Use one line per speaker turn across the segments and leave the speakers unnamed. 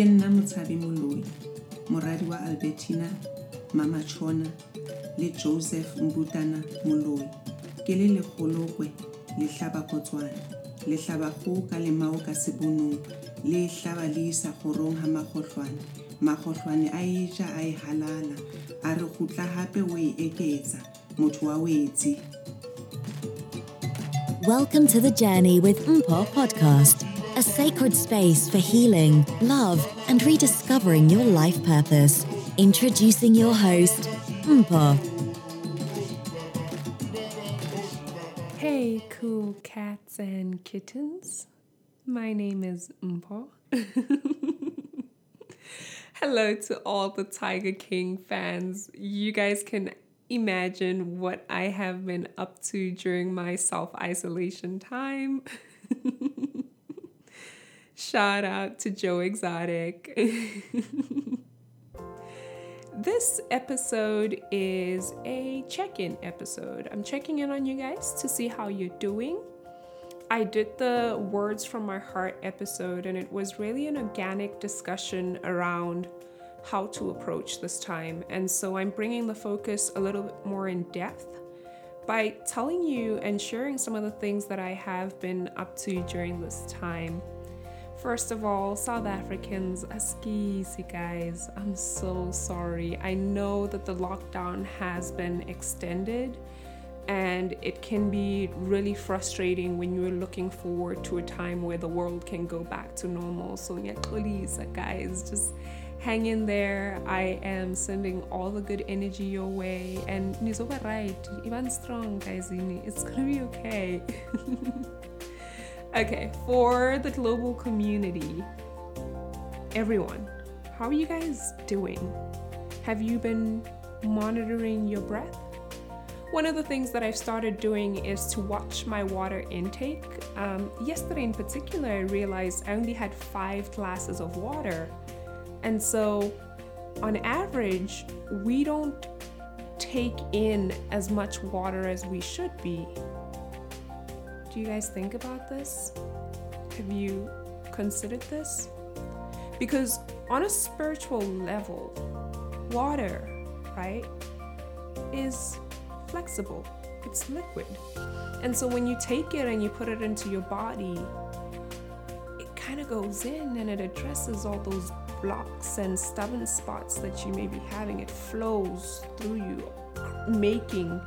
ke nna motshabi moloi moradi wa albertina le joseph mbutana moloi. Ke le ka sebonong le le isa a e halala a re o e eketsa motho wa wetsi
Welcome to the Journey with Mpho podcast, a sacred space for healing, love, and rediscovering your life purpose. Introducing your host, Mpho.
Hey, cool cats and kittens. My name is Mpho. Hello to all the Tiger King fans. You guys can imagine what I have been up to during my self isolation time. Shout out to Joe Exotic. this episode is a check in episode. I'm checking in on you guys to see how you're doing. I did the Words from My Heart episode, and it was really an organic discussion around how to approach this time. And so I'm bringing the focus a little bit more in depth by telling you and sharing some of the things that I have been up to during this time. First of all, South Africans, askisi guys, I'm so sorry. I know that the lockdown has been extended and it can be really frustrating when you're looking forward to a time where the world can go back to normal. So, please, uh, guys, just hang in there. I am sending all the good energy your way, and nizoba right, even strong, guys. It's gonna be okay. okay, for the global community, everyone, how are you guys doing? Have you been monitoring your breath? One of the things that I've started doing is to watch my water intake. Um, yesterday, in particular, I realized I only had five glasses of water and so, on average, we don't take in as much water as we should be. Do you guys think about this? Have you considered this? Because on a spiritual level, water, right, is flexible, it's liquid. And so when you take it and you put it into your body, it kind of goes in and it addresses all those blocks and stubborn spots that you may be having, it flows through you, making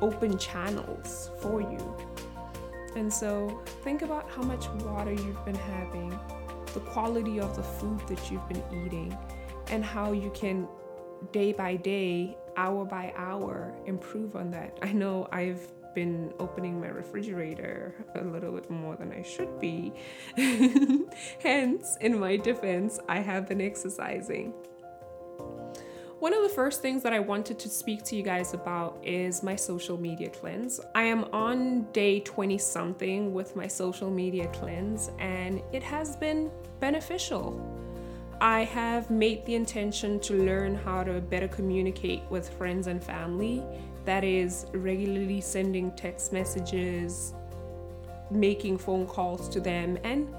open channels for you. And so think about how much water you've been having, the quality of the food that you've been eating, and how you can day by day, hour by hour, improve on that. I know I've been opening my refrigerator a little bit more than I should be. Hence, in my defense, I have been exercising. One of the first things that I wanted to speak to you guys about is my social media cleanse. I am on day 20 something with my social media cleanse, and it has been beneficial. I have made the intention to learn how to better communicate with friends and family that is regularly sending text messages, making phone calls to them, and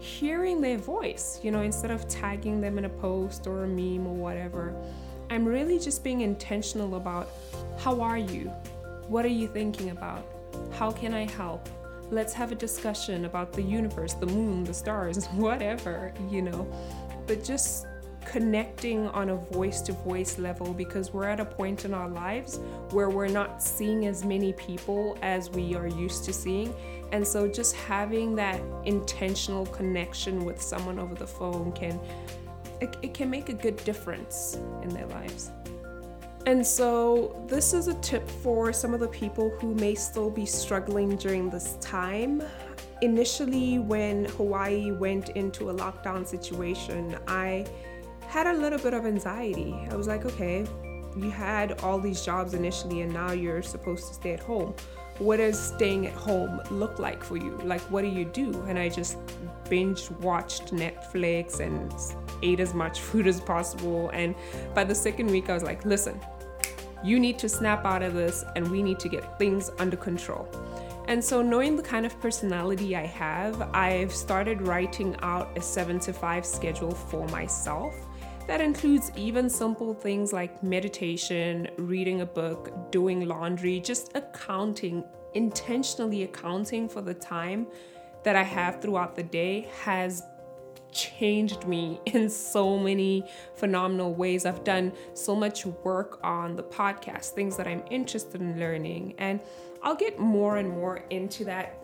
hearing their voice, you know, instead of tagging them in a post or a meme or whatever. I'm really just being intentional about how are you? What are you thinking about? How can I help? Let's have a discussion about the universe, the moon, the stars, whatever, you know. But just connecting on a voice to voice level because we're at a point in our lives where we're not seeing as many people as we are used to seeing. And so just having that intentional connection with someone over the phone can it, it can make a good difference in their lives. And so, this is a tip for some of the people who may still be struggling during this time. Initially, when Hawaii went into a lockdown situation, I had a little bit of anxiety. I was like, okay, you had all these jobs initially and now you're supposed to stay at home. What does staying at home look like for you? Like, what do you do? And I just binge watched Netflix and ate as much food as possible. And by the second week, I was like, listen, you need to snap out of this and we need to get things under control. And so, knowing the kind of personality I have, I've started writing out a seven to five schedule for myself. That includes even simple things like meditation, reading a book, doing laundry, just accounting, intentionally accounting for the time that I have throughout the day has changed me in so many phenomenal ways. I've done so much work on the podcast, things that I'm interested in learning. And I'll get more and more into that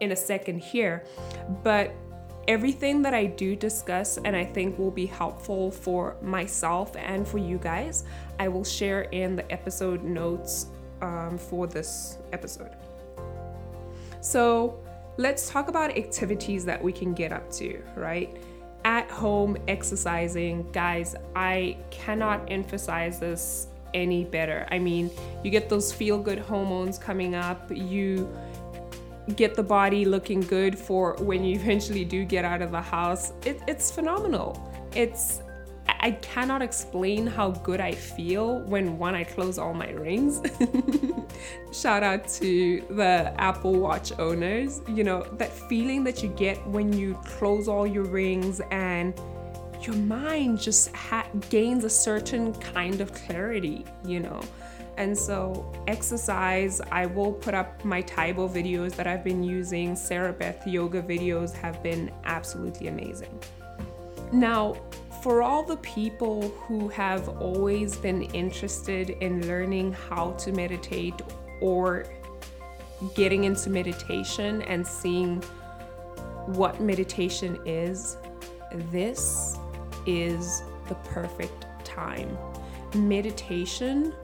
in a second here. But everything that I do discuss and I think will be helpful for myself and for you guys, I will share in the episode notes um, for this episode. So, let's talk about activities that we can get up to, right? At home exercising, guys, I cannot emphasize this any better. I mean, you get those feel good hormones coming up, you get the body looking good for when you eventually do get out of the house. It, it's phenomenal. It's I cannot explain how good I feel when one I close all my rings. Shout out to the Apple Watch owners. You know, that feeling that you get when you close all your rings and your mind just ha- gains a certain kind of clarity, you know. And so, exercise, I will put up my Tae Bo videos that I've been using. Sarah Beth yoga videos have been absolutely amazing. Now, for all the people who have always been interested in learning how to meditate or getting into meditation and seeing what meditation is, this is the perfect time. Meditation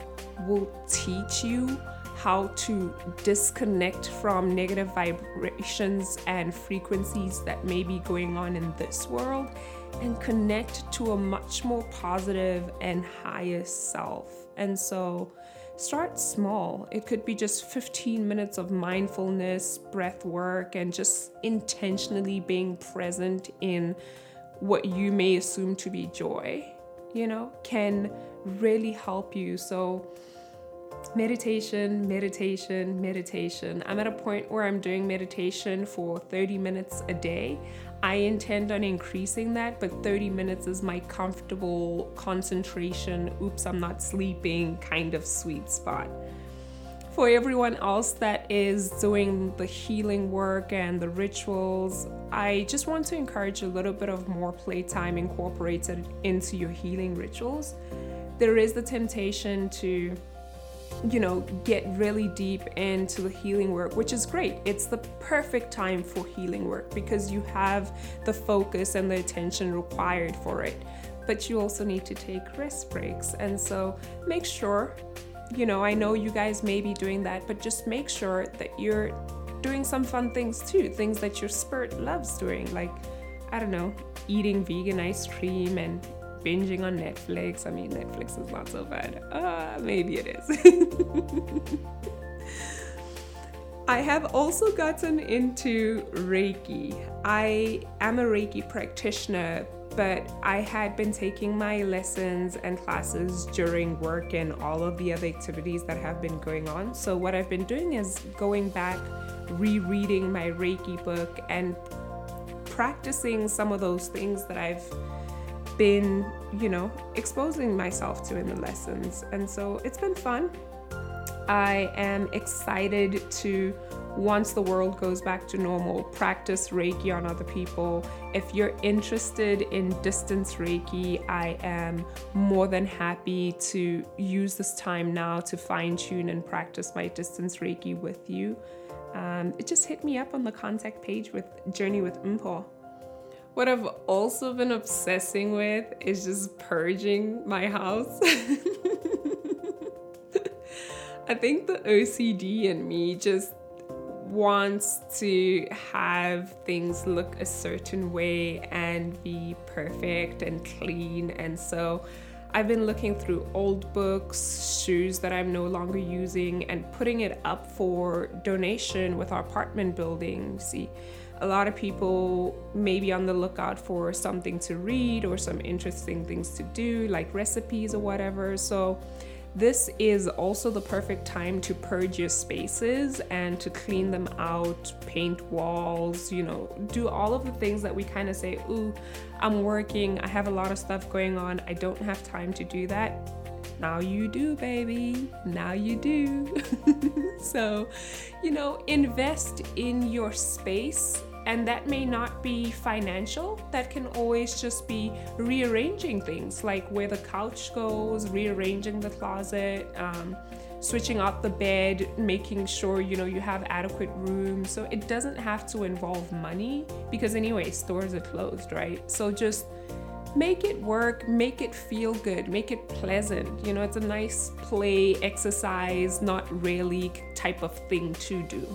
will teach you how to disconnect from negative vibrations and frequencies that may be going on in this world and connect to a much more positive and higher self. And so, start small. It could be just 15 minutes of mindfulness, breath work, and just intentionally being present in what you may assume to be joy, you know, can really help you. So, meditation, meditation, meditation. I'm at a point where I'm doing meditation for 30 minutes a day. I intend on increasing that, but 30 minutes is my comfortable concentration, oops, I'm not sleeping kind of sweet spot. For everyone else that is doing the healing work and the rituals, I just want to encourage a little bit of more playtime incorporated into your healing rituals. There is the temptation to you know, get really deep into the healing work, which is great. It's the perfect time for healing work because you have the focus and the attention required for it. But you also need to take rest breaks. And so make sure, you know, I know you guys may be doing that, but just make sure that you're doing some fun things too, things that your spirit loves doing, like, I don't know, eating vegan ice cream and binging on Netflix. I mean, Netflix is not so bad. Uh, maybe it is. I have also gotten into Reiki. I am a Reiki practitioner, but I had been taking my lessons and classes during work and all of the other activities that have been going on. So, what I've been doing is going back, rereading my Reiki book, and practicing some of those things that I've been, you know, exposing myself to in the lessons. And so it's been fun. I am excited to, once the world goes back to normal, practice Reiki on other people. If you're interested in distance Reiki, I am more than happy to use this time now to fine tune and practice my distance Reiki with you. Um, it just hit me up on the contact page with Journey with Mpho. What I've also been obsessing with is just purging my house. I think the OCD in me just wants to have things look a certain way and be perfect and clean. And so I've been looking through old books, shoes that I'm no longer using, and putting it up for donation with our apartment building. See, a lot of people may be on the lookout for something to read or some interesting things to do, like recipes or whatever. So this is also the perfect time to purge your spaces and to clean them out, paint walls, you know, do all of the things that we kind of say, Ooh, I'm working, I have a lot of stuff going on, I don't have time to do that. Now you do, baby. Now you do. so, you know, invest in your space and that may not be financial, that can always just be rearranging things like where the couch goes, rearranging the closet, um, switching out the bed, making sure you know you have adequate room. So it doesn't have to involve money because, anyway, stores are closed, right? So just make it work, make it feel good, make it pleasant. You know, it's a nice play, exercise, not really type of thing to do.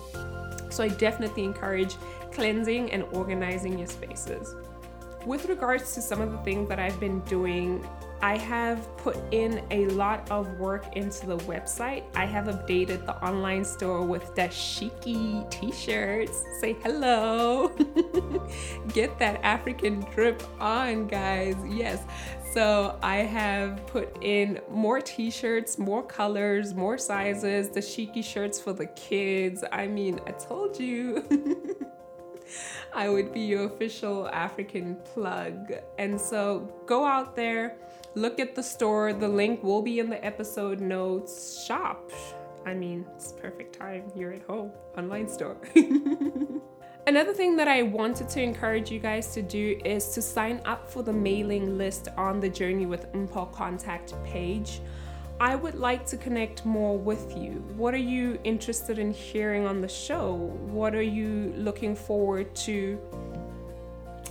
So I definitely encourage cleansing and organizing your spaces. With regards to some of the things that I've been doing, I have put in a lot of work into the website. I have updated the online store with dashiki t-shirts. Say hello. Get that African drip on, guys. Yes. So I have put in more t-shirts, more colors, more sizes, dashiki shirts for the kids. I mean, I told you. I would be your official African plug. And so go out there, look at the store. The link will be in the episode notes. Shop. I mean, it's perfect time. You're at home. Online store. Another thing that I wanted to encourage you guys to do is to sign up for the mailing list on the Journey with Mpho contact page. I would like to connect more with you. What are you interested in hearing on the show? What are you looking forward to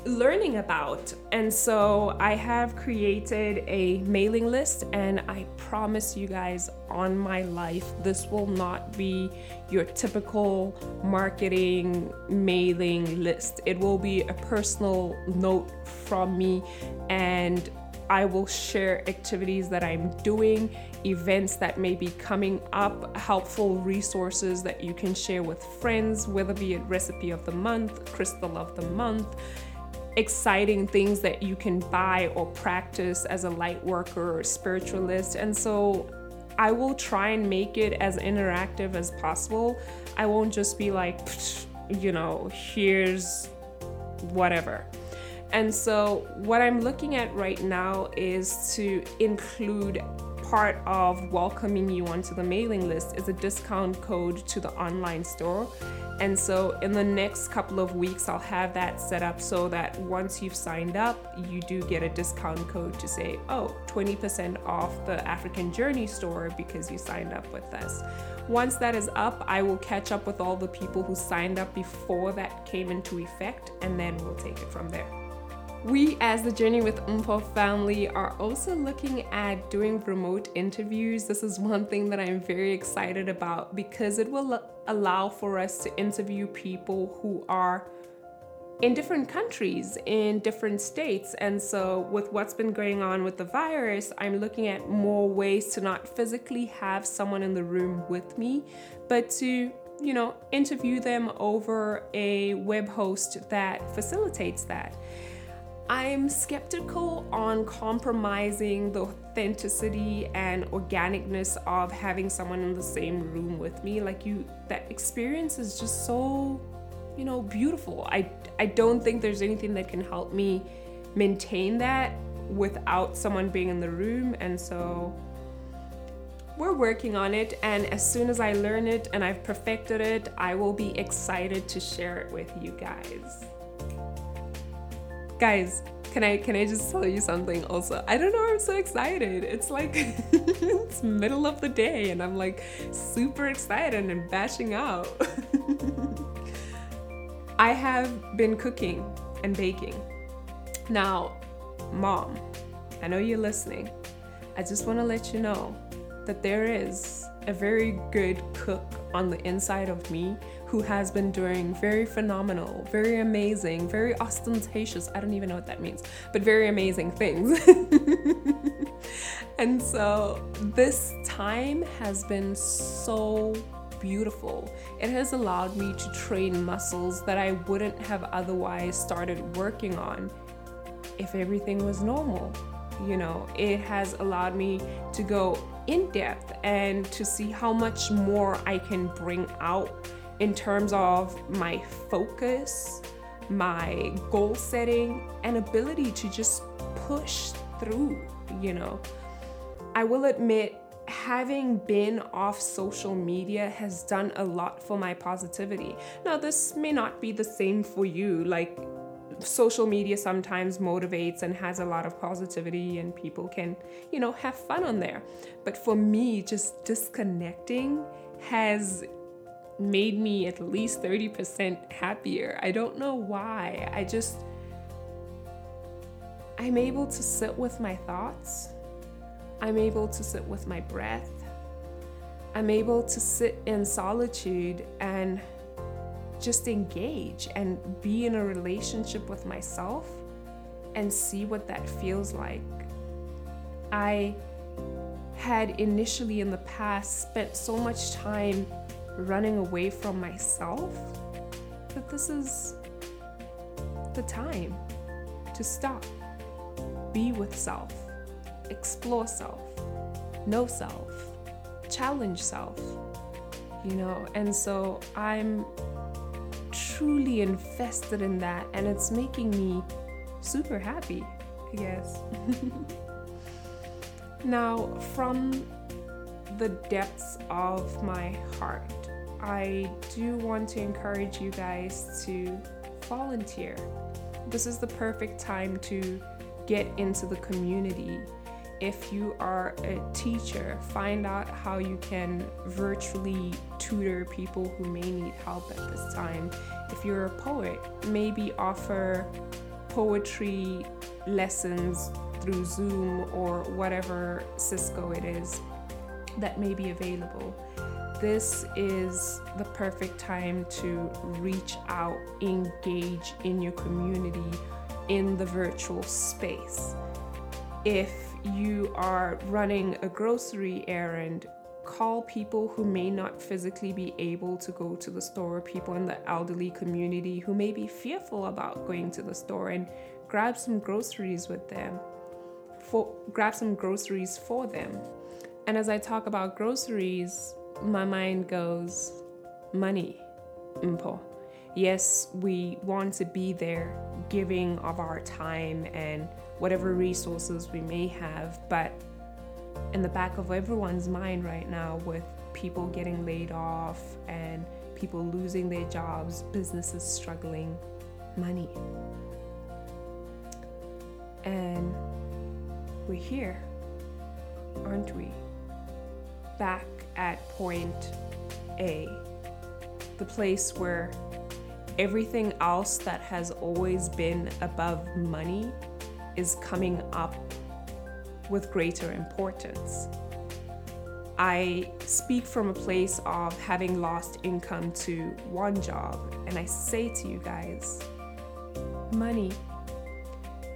learning about? And so I have created a mailing list, and I promise you guys on my life, this will not be your typical marketing mailing list. It will be a personal note from me and I will share activities that I'm doing, events that may be coming up, helpful resources that you can share with friends, whether be it recipe of the month, crystal of the month, exciting things that you can buy or practice as a light worker or spiritualist. And so I will try and make it as interactive as possible. I won't just be like, you know, here's whatever. And so, what I'm looking at right now is to include part of welcoming you onto the mailing list is a discount code to the online store. And so, in the next couple of weeks, I'll have that set up so that once you've signed up, you do get a discount code to say, oh, 20% off the African Journey store because you signed up with us. Once that is up, I will catch up with all the people who signed up before that came into effect, and then we'll take it from there. We, as the Journey with Mpho family, are also looking at doing remote interviews. This is one thing that I'm very excited about because it will allow for us to interview people who are in different countries, in different states. And so, with what's been going on with the virus, I'm looking at more ways to not physically have someone in the room with me, but to you know, interview them over a web host that facilitates that. I'm skeptical on compromising the authenticity and organicness of having someone in the same room with me. Like you that experience is just so, you know, beautiful. I I don't think there's anything that can help me maintain that without someone being in the room and so we're working on it and as soon as I learn it and I've perfected it, I will be excited to share it with you guys guys can i can i just tell you something also? I don't know i'm so excited. It's like it's middle of the day and i'm like super excited and bashing out. I have been cooking and baking. Now mom i know you're listening. I just want to let you know that there is a very good cook on the inside of me who has been doing very phenomenal, very amazing, very ostentatious, I don't even know what that means, but very amazing things. and so this time has been so beautiful. It has allowed me to train muscles that I wouldn't have otherwise started working on if everything was normal. You know, it has allowed me to go in depth and to see how much more I can bring out in terms of my focus, my goal setting, and ability to just push through, you know. I will admit, having been off social media has done a lot for my positivity. Now, this may not be the same for you. Like, social media sometimes motivates and has a lot of positivity and people can you know have fun on there. But for me just disconnecting has made me at least 30% happier. I don't know why. I just i'm able to sit with my thoughts. I'm able to sit with my breath. I'm able to sit in solitude and just engage and be in a relationship with myself and see what that feels like. I had initially in the past spent so much time running away from myself that this is the time to stop, be with self, explore self, know self, challenge self, you know. And so I'm truly invested in that and it's making me super happy, I guess. now, from the depths of my heart, I do want to encourage you guys to volunteer. This is the perfect time to get into the community if you are a teacher, find out how you can virtually tutor people who may need help at this time. If you're a poet, maybe offer poetry lessons through Zoom or whatever Cisco it is that may be available. This is the perfect time to reach out, engage in your community in the virtual space. If you are running a grocery errand, call people who may not physically be able to go to the store, people in the elderly community who may be fearful about going to the store, and grab some groceries with them. For, grab some groceries for them. And as I talk about groceries, my mind goes money, impo. Yes, we want to be there giving of our time and whatever resources we may have. But in the back of everyone's mind right now, with people getting laid off and people losing their jobs, businesses struggling, money. And we're here, aren't we? Back at point A, the place where everything else that has always been above money is coming up with greater importance. I speak from a place of having lost income to one job, and I say to you guys money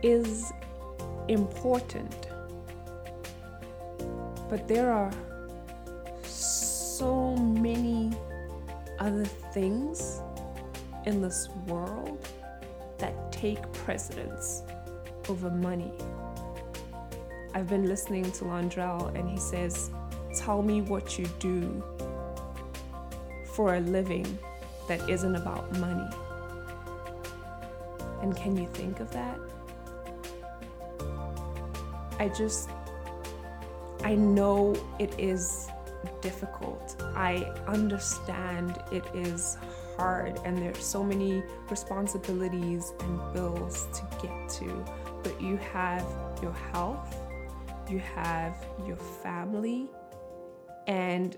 is important, but there are so many other things in this world that take precedence over money. I've been listening to Londrell and he says, Tell me what you do for a living that isn't about money. And can you think of that? I just, I know it is difficult. I understand it is hard and there's so many responsibilities and bills to get to but you have your health, you have your family, and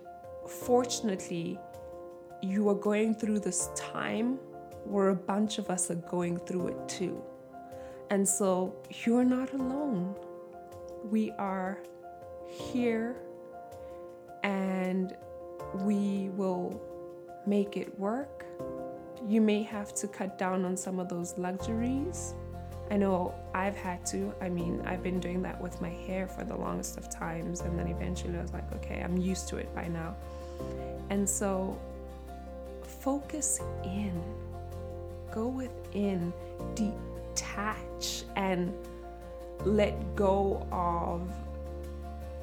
fortunately, you are going through this time where a bunch of us are going through it too. And so you're not alone. We are here and we will make it work. You may have to cut down on some of those luxuries I know I've had to. I mean, I've been doing that with my hair for the longest of times, and then eventually I was like, okay, I'm used to it by now. And so, focus in, go within, detach, and let go of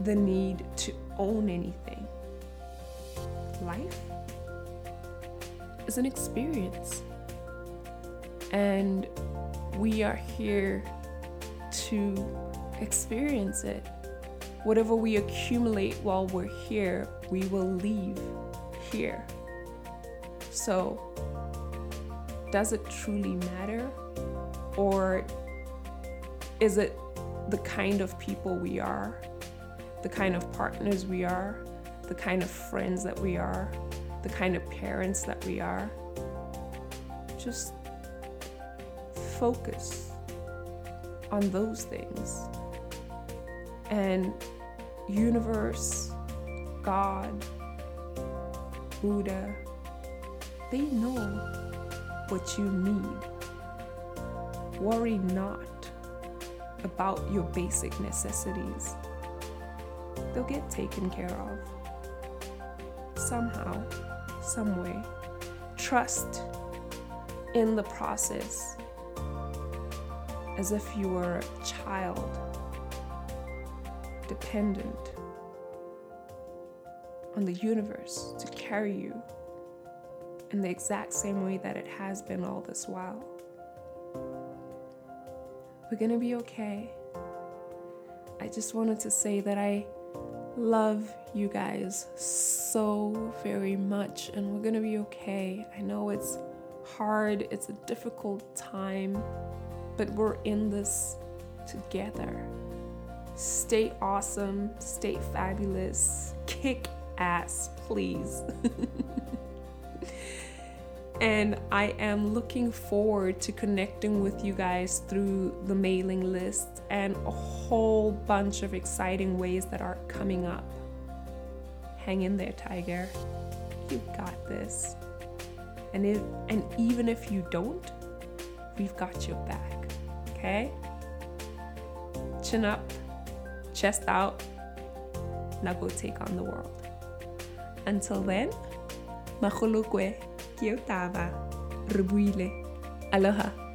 the need to own anything. Life is an experience. And we are here to experience it. Whatever we accumulate while we're here, we will leave here. So, does it truly matter? Or is it the kind of people we are, the kind of partners we are, the kind of friends that we are, the kind of parents that we are? Just focus on those things. And universe, God, Buddha, they know what you need. Worry not about your basic necessities. They'll get taken care of. Somehow, some way. Trust in the process as if you were a child, dependent on the universe to carry you in the exact same way that it has been all this while. We're gonna be okay. I just wanted to say that I love you guys so very much, and we're gonna be okay. I know it's hard, it's a difficult time, but we're in this together. Stay awesome, stay fabulous, kick ass, please. and I am looking forward to connecting with you guys through the mailing list and a whole bunch of exciting ways that are coming up. Hang in there, Tiger. You got this. And if and even if you don't, we've got your back. Okay? Chin up, chest out. Now go take on the world. Until then, mahulukwe, kiotava, rebuile. Aloha.